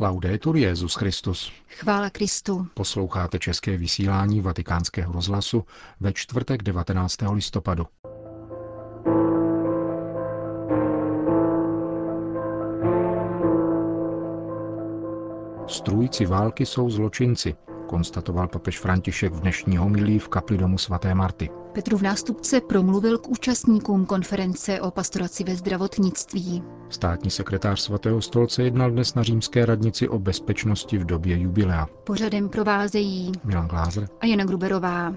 Laudetur Jezus Christus. Chvála Kristu. Posloucháte české vysílání Vatikánského rozhlasu ve čtvrtek 19. listopadu. Strůjci války jsou zločinci, konstatoval papež František v dnešní homilí v kapli domu svaté Marty. Petrův nástupce promluvil k účastníkům konference o pastoraci ve zdravotnictví. Státní sekretář svatého stolce jednal dnes na římské radnici o bezpečnosti v době jubilea. Pořadem provázejí Milan Glázer a Jana Gruberová.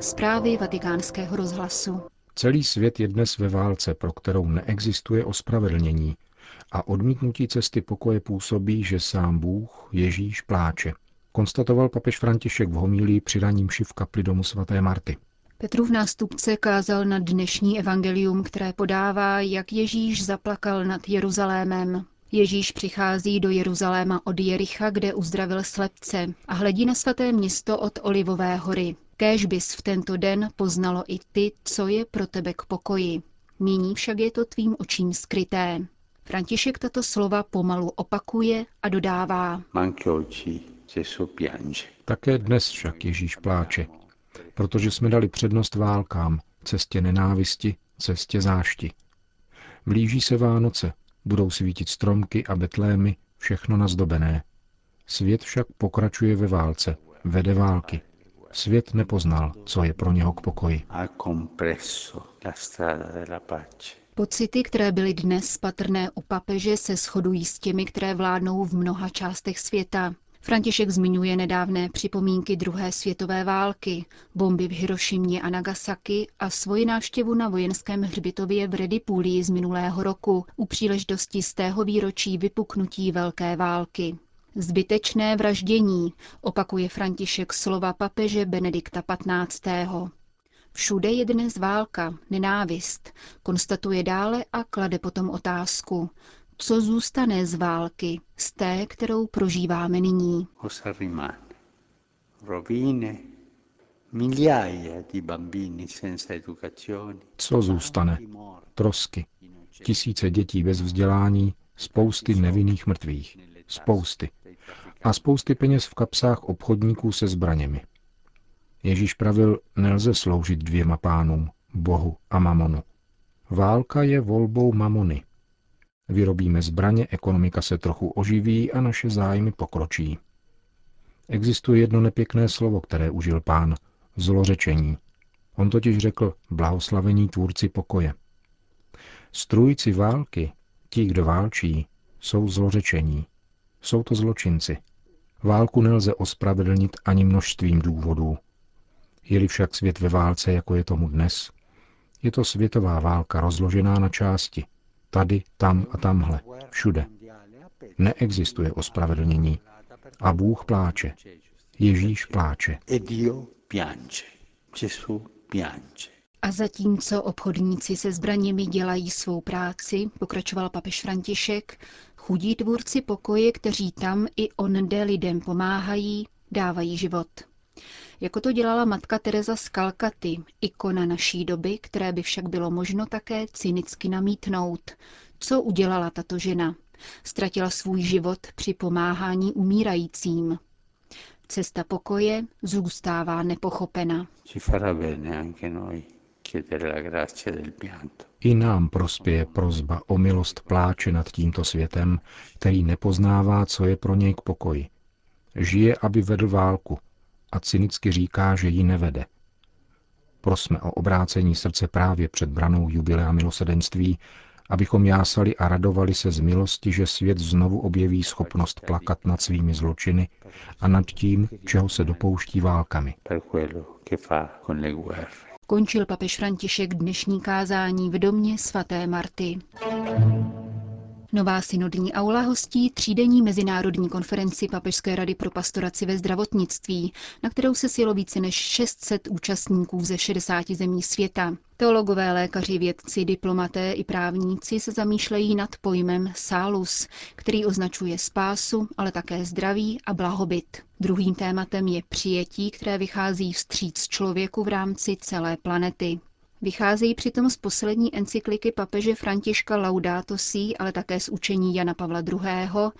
Zprávy vatikánského rozhlasu. Celý svět je dnes ve válce, pro kterou neexistuje ospravedlnění, a odmítnutí cesty pokoje působí, že sám Bůh, Ježíš, pláče. Konstatoval papež František v homílii při raním v kapli domu svaté Marty. Petrův nástupce kázal na dnešní evangelium, které podává, jak Ježíš zaplakal nad Jeruzalémem. Ježíš přichází do Jeruzaléma od Jericha, kde uzdravil slepce a hledí na svaté město od Olivové hory. Kéž bys v tento den poznalo i ty, co je pro tebe k pokoji. Nyní však je to tvým očím skryté. František tato slova pomalu opakuje a dodává. Také dnes však Ježíš pláče, protože jsme dali přednost válkám, cestě nenávisti, cestě zášti. Blíží se Vánoce, budou svítit stromky a betlémy, všechno nazdobené. Svět však pokračuje ve válce, vede války. Svět nepoznal, co je pro něho k pokoji. Pocity, které byly dnes patrné u papeže, se shodují s těmi, které vládnou v mnoha částech světa. František zmiňuje nedávné připomínky druhé světové války, bomby v Hirošimě a Nagasaki a svoji návštěvu na vojenském hřbitově v Redipulii z minulého roku u příležitosti z tého výročí vypuknutí Velké války. Zbytečné vraždění, opakuje František slova papeže Benedikta XV. Všude je dnes válka, nenávist, konstatuje dále a klade potom otázku, co zůstane z války, z té, kterou prožíváme nyní. Co zůstane? Trosky, tisíce dětí bez vzdělání, spousty nevinných mrtvých, spousty. A spousty peněz v kapsách obchodníků se zbraněmi. Ježíš pravil, nelze sloužit dvěma pánům, Bohu a mamonu. Válka je volbou mamony. Vyrobíme zbraně, ekonomika se trochu oživí a naše zájmy pokročí. Existuje jedno nepěkné slovo, které užil pán, zlořečení. On totiž řekl blahoslavení tvůrci pokoje. Strůjci války, ti, kdo válčí, jsou zlořečení. Jsou to zločinci. Válku nelze ospravedlnit ani množstvím důvodů. Je-li však svět ve válce, jako je tomu dnes, je to světová válka rozložená na části. Tady, tam a tamhle, všude. Neexistuje ospravedlnění. A Bůh pláče. Ježíš pláče. A zatímco obchodníci se zbraněmi dělají svou práci, pokračoval papež František, chudí tvůrci pokoje, kteří tam i onde lidem pomáhají, dávají život jako to dělala matka Teresa z Kalkaty, ikona naší doby, které by však bylo možno také cynicky namítnout. Co udělala tato žena? Ztratila svůj život při pomáhání umírajícím. Cesta pokoje zůstává nepochopena. I nám prospěje prozba o milost pláče nad tímto světem, který nepoznává, co je pro něj k pokoji. Žije, aby vedl válku, a cynicky říká, že ji nevede. Prosme o obrácení srdce právě před branou jubilea milosedenství, abychom jásali a radovali se z milosti, že svět znovu objeví schopnost plakat nad svými zločiny a nad tím, čeho se dopouští válkami. Končil papež František dnešní kázání v domě svaté Marty. Nová synodní aula hostí třídenní mezinárodní konferenci Papežské rady pro pastoraci ve zdravotnictví, na kterou se sjelo více než 600 účastníků ze 60 zemí světa. Teologové, lékaři, vědci, diplomaté i právníci se zamýšlejí nad pojmem salus, který označuje spásu, ale také zdraví a blahobyt. Druhým tématem je přijetí, které vychází vstříc člověku v rámci celé planety. Vycházejí přitom z poslední encykliky papeže Františka Laudato Si, ale také z učení Jana Pavla II.,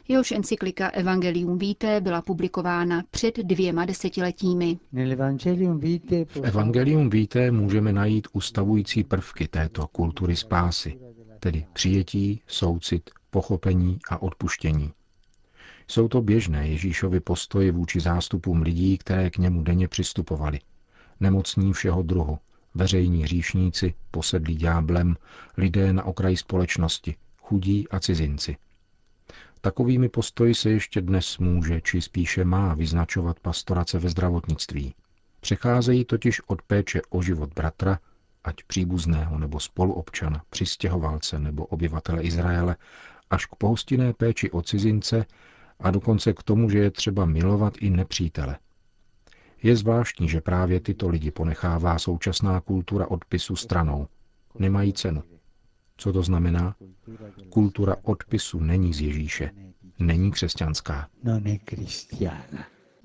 jehož encyklika Evangelium Vitae byla publikována před dvěma desetiletími. V Evangelium Vitae můžeme najít ustavující prvky této kultury spásy, tedy přijetí, soucit, pochopení a odpuštění. Jsou to běžné Ježíšovy postoje vůči zástupům lidí, které k němu denně přistupovali. Nemocní všeho druhu, veřejní hříšníci, posedlí dňáblem, lidé na okraji společnosti, chudí a cizinci. Takovými postoji se ještě dnes může, či spíše má vyznačovat pastorace ve zdravotnictví. Přecházejí totiž od péče o život bratra, ať příbuzného nebo spoluobčana, přistěhovalce nebo obyvatele Izraele, až k pohostinné péči o cizince a dokonce k tomu, že je třeba milovat i nepřítele. Je zvláštní, že právě tyto lidi ponechává současná kultura odpisu stranou. Nemají cenu. Co to znamená? Kultura odpisu není z Ježíše. Není křesťanská.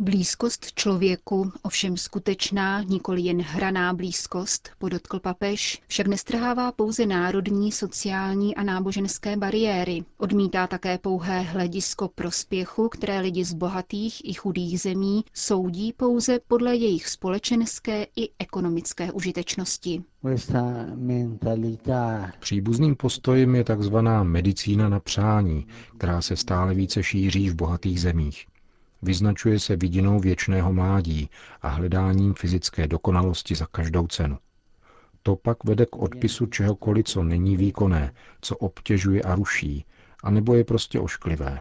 Blízkost člověku, ovšem skutečná, nikoli jen hraná blízkost, podotkl papež, však nestrhává pouze národní, sociální a náboženské bariéry. Odmítá také pouhé hledisko prospěchu, které lidi z bohatých i chudých zemí soudí pouze podle jejich společenské i ekonomické užitečnosti. Příbuzným postojem je takzvaná medicína na přání, která se stále více šíří v bohatých zemích. Vyznačuje se vidinou věčného mládí a hledáním fyzické dokonalosti za každou cenu. To pak vede k odpisu čehokoliv, co není výkonné, co obtěžuje a ruší, anebo je prostě ošklivé.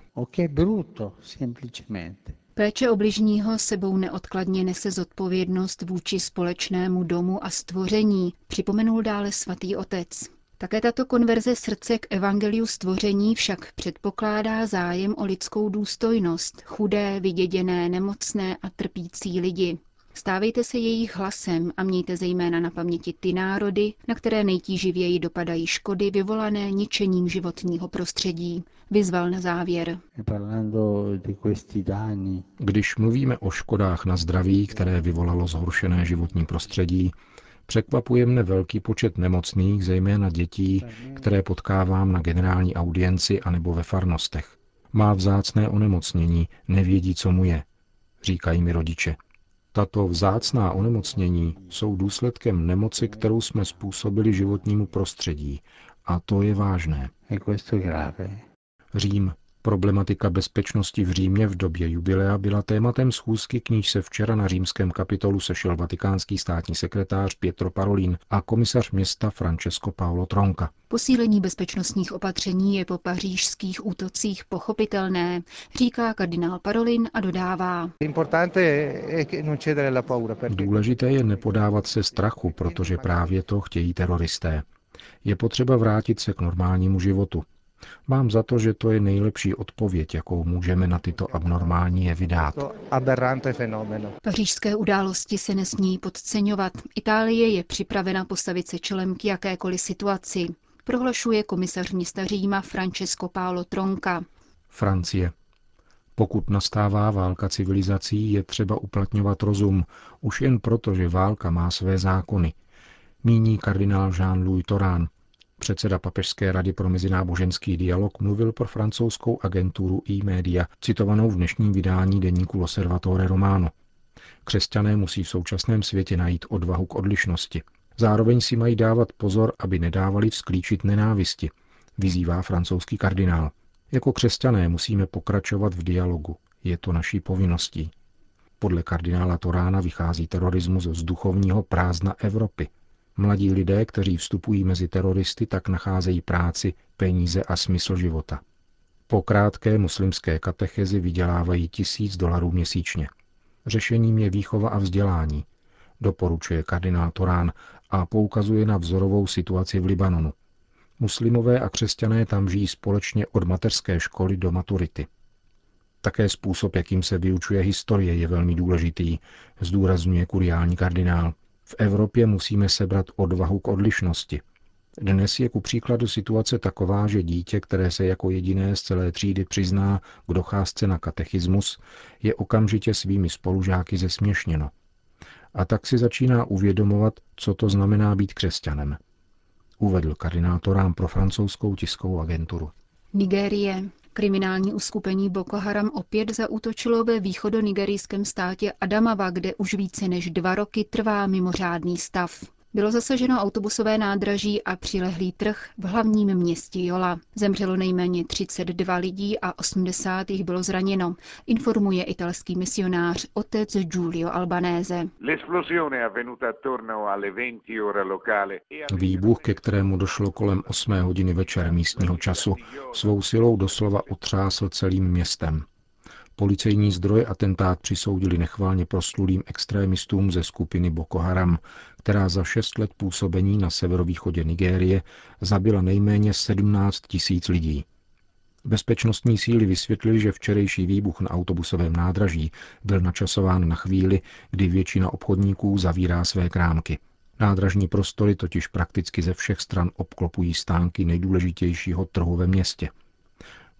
Péče obližního sebou neodkladně nese zodpovědnost vůči společnému domu a stvoření, připomenul dále svatý otec. Také tato konverze srdce k evangeliu stvoření však předpokládá zájem o lidskou důstojnost, chudé, vyděděné, nemocné a trpící lidi. Stávejte se jejich hlasem a mějte zejména na paměti ty národy, na které nejtíživěji dopadají škody vyvolané ničením životního prostředí. Vyzval na závěr. Když mluvíme o škodách na zdraví, které vyvolalo zhoršené životní prostředí, Překvapuje mne velký počet nemocných, zejména dětí, které potkávám na generální audienci anebo ve farnostech. Má vzácné onemocnění, nevědí, co mu je, říkají mi rodiče. Tato vzácná onemocnění jsou důsledkem nemoci, kterou jsme způsobili životnímu prostředí. A to je vážné. Řím. Problematika bezpečnosti v Římě v době jubilea byla tématem schůzky, k níž se včera na římském kapitolu sešel vatikánský státní sekretář Pietro Parolin a komisař města Francesco Paolo Tronca. Posílení bezpečnostních opatření je po pařížských útocích pochopitelné, říká kardinál Parolin a dodává. Důležité je nepodávat se strachu, protože právě to chtějí teroristé. Je potřeba vrátit se k normálnímu životu, Mám za to, že to je nejlepší odpověď, jakou můžeme na tyto abnormální jevy dát. Pařížské události se nesmí podceňovat. Itálie je připravena postavit se čelem k jakékoliv situaci, prohlašuje komisař města Říma Francesco Paolo Tronca. Francie. Pokud nastává válka civilizací, je třeba uplatňovat rozum, už jen proto, že válka má své zákony, míní kardinál Jean-Louis Torán, Předseda Papežské rady pro mezináboženský dialog mluvil pro francouzskou agenturu e-media, citovanou v dnešním vydání deníku L'Osservatore Romano. Křesťané musí v současném světě najít odvahu k odlišnosti. Zároveň si mají dávat pozor, aby nedávali vzklíčit nenávisti, vyzývá francouzský kardinál. Jako křesťané musíme pokračovat v dialogu. Je to naší povinností. Podle kardinála Torána vychází terorismus z duchovního prázdna Evropy – Mladí lidé, kteří vstupují mezi teroristy, tak nacházejí práci, peníze a smysl života. Po krátké muslimské katechezi vydělávají tisíc dolarů měsíčně. Řešením je výchova a vzdělání, doporučuje kardinál Torán a poukazuje na vzorovou situaci v Libanonu. Muslimové a křesťané tam žijí společně od mateřské školy do maturity. Také způsob, jakým se vyučuje historie, je velmi důležitý, zdůrazňuje kuriální kardinál. V Evropě musíme sebrat odvahu k odlišnosti. Dnes je ku příkladu situace taková, že dítě, které se jako jediné z celé třídy přizná k docházce na katechismus, je okamžitě svými spolužáky zesměšněno. a tak si začíná uvědomovat, co to znamená být křesťanem. Uvedl kardinátorám pro francouzskou tiskovou agenturu. Nigérie. Kriminální uskupení Boko Haram opět zaútočilo ve východonigerijském státě Adamava, kde už více než dva roky trvá mimořádný stav. Bylo zasaženo autobusové nádraží a přilehlý trh v hlavním městě Jola. Zemřelo nejméně 32 lidí a 80 jich bylo zraněno, informuje italský misionář otec Giulio Albanese. Výbuch, ke kterému došlo kolem 8 hodiny večer místního času, svou silou doslova otřásl celým městem. Policejní zdroje atentát přisoudili nechválně proslulým extrémistům ze skupiny Boko Haram, která za šest let působení na severovýchodě Nigérie zabila nejméně 17 tisíc lidí. Bezpečnostní síly vysvětlili, že včerejší výbuch na autobusovém nádraží byl načasován na chvíli, kdy většina obchodníků zavírá své krámky. Nádražní prostory totiž prakticky ze všech stran obklopují stánky nejdůležitějšího trhu ve městě.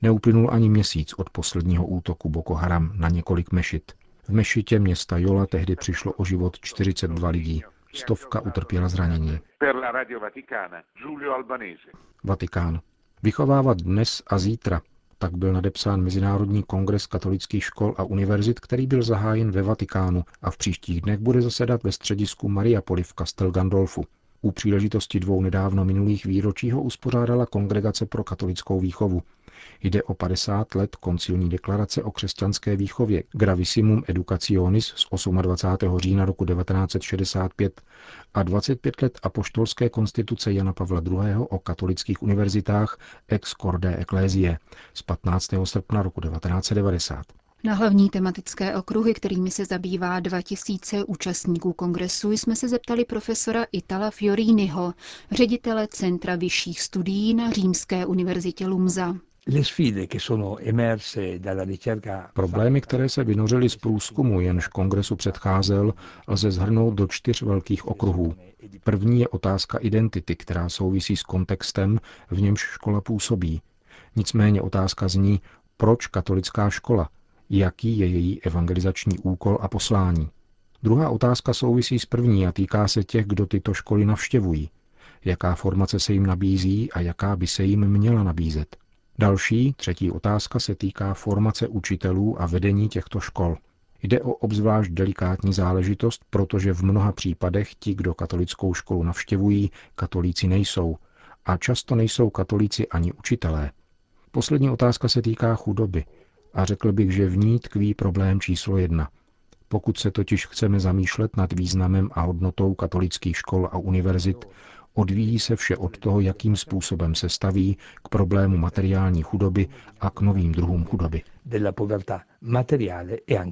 Neuplynul ani měsíc od posledního útoku Boko Haram na několik mešit. V mešitě města Jola tehdy přišlo o život 42 lidí. Stovka utrpěla zranění. Vatikán. Vychovávat dnes a zítra. Tak byl nadepsán Mezinárodní kongres katolických škol a univerzit, který byl zahájen ve Vatikánu a v příštích dnech bude zasedat ve středisku Mariapoli v Castel Gandolfu. U příležitosti dvou nedávno minulých výročí ho uspořádala Kongregace pro katolickou výchovu. Jde o 50 let koncilní deklarace o křesťanské výchově Gravissimum Educationis z 28. října roku 1965 a 25 let apoštolské konstituce Jana Pavla II. o katolických univerzitách Ex Corde Ecclesiae z 15. srpna roku 1990. Na hlavní tematické okruhy, kterými se zabývá 2000 účastníků kongresu, jsme se zeptali profesora Itala Fioriniho, ředitele Centra vyšších studií na Římské univerzitě Lumza. Problémy, které se vynořily z průzkumu, jenž kongresu předcházel, lze zhrnout do čtyř velkých okruhů. První je otázka identity, která souvisí s kontextem, v němž škola působí. Nicméně otázka zní, proč katolická škola, jaký je její evangelizační úkol a poslání. Druhá otázka souvisí s první a týká se těch, kdo tyto školy navštěvují. Jaká formace se jim nabízí a jaká by se jim měla nabízet. Další, třetí otázka se týká formace učitelů a vedení těchto škol. Jde o obzvlášť delikátní záležitost, protože v mnoha případech ti, kdo katolickou školu navštěvují, katolíci nejsou. A často nejsou katolíci ani učitelé. Poslední otázka se týká chudoby. A řekl bych, že v ní tkví problém číslo jedna. Pokud se totiž chceme zamýšlet nad významem a hodnotou katolických škol a univerzit, Odvíjí se vše od toho, jakým způsobem se staví k problému materiální chudoby a k novým druhům chudoby. E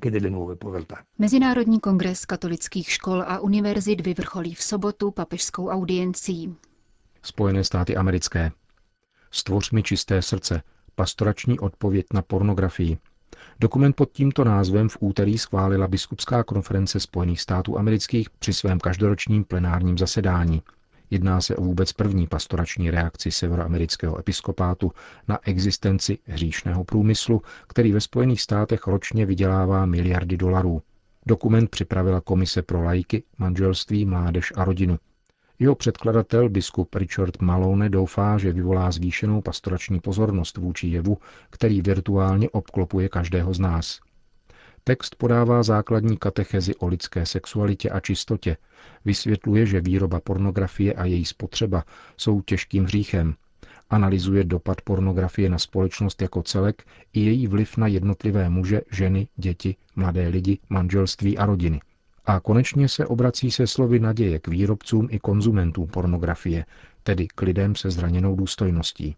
Mezinárodní kongres katolických škol a univerzit vyvrcholí v sobotu papežskou audiencí. Spojené státy americké. Stvoř mi čisté srdce. Pastorační odpověď na pornografii. Dokument pod tímto názvem v úterý schválila Biskupská konference Spojených států amerických při svém každoročním plenárním zasedání. Jedná se o vůbec první pastorační reakci severoamerického episkopátu na existenci hříšného průmyslu, který ve Spojených státech ročně vydělává miliardy dolarů. Dokument připravila Komise pro lajky, manželství, mládež a rodinu. Jeho předkladatel, biskup Richard Malone, doufá, že vyvolá zvýšenou pastorační pozornost vůči jevu, který virtuálně obklopuje každého z nás. Text podává základní katechezi o lidské sexualitě a čistotě. Vysvětluje, že výroba pornografie a její spotřeba jsou těžkým hříchem. Analyzuje dopad pornografie na společnost jako celek i její vliv na jednotlivé muže, ženy, děti, mladé lidi, manželství a rodiny. A konečně se obrací se slovy naděje k výrobcům i konzumentům pornografie, tedy k lidem se zraněnou důstojností.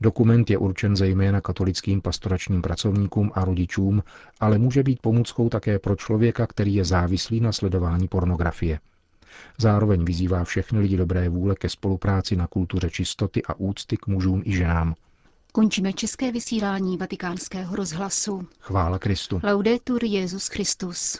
Dokument je určen zejména katolickým pastoračním pracovníkům a rodičům, ale může být pomůckou také pro člověka, který je závislý na sledování pornografie. Zároveň vyzývá všechny lidi dobré vůle ke spolupráci na kultuře čistoty a úcty k mužům i ženám. Končíme české vysílání vatikánského rozhlasu. Chvála Kristu. Laudetur Jezus Christus.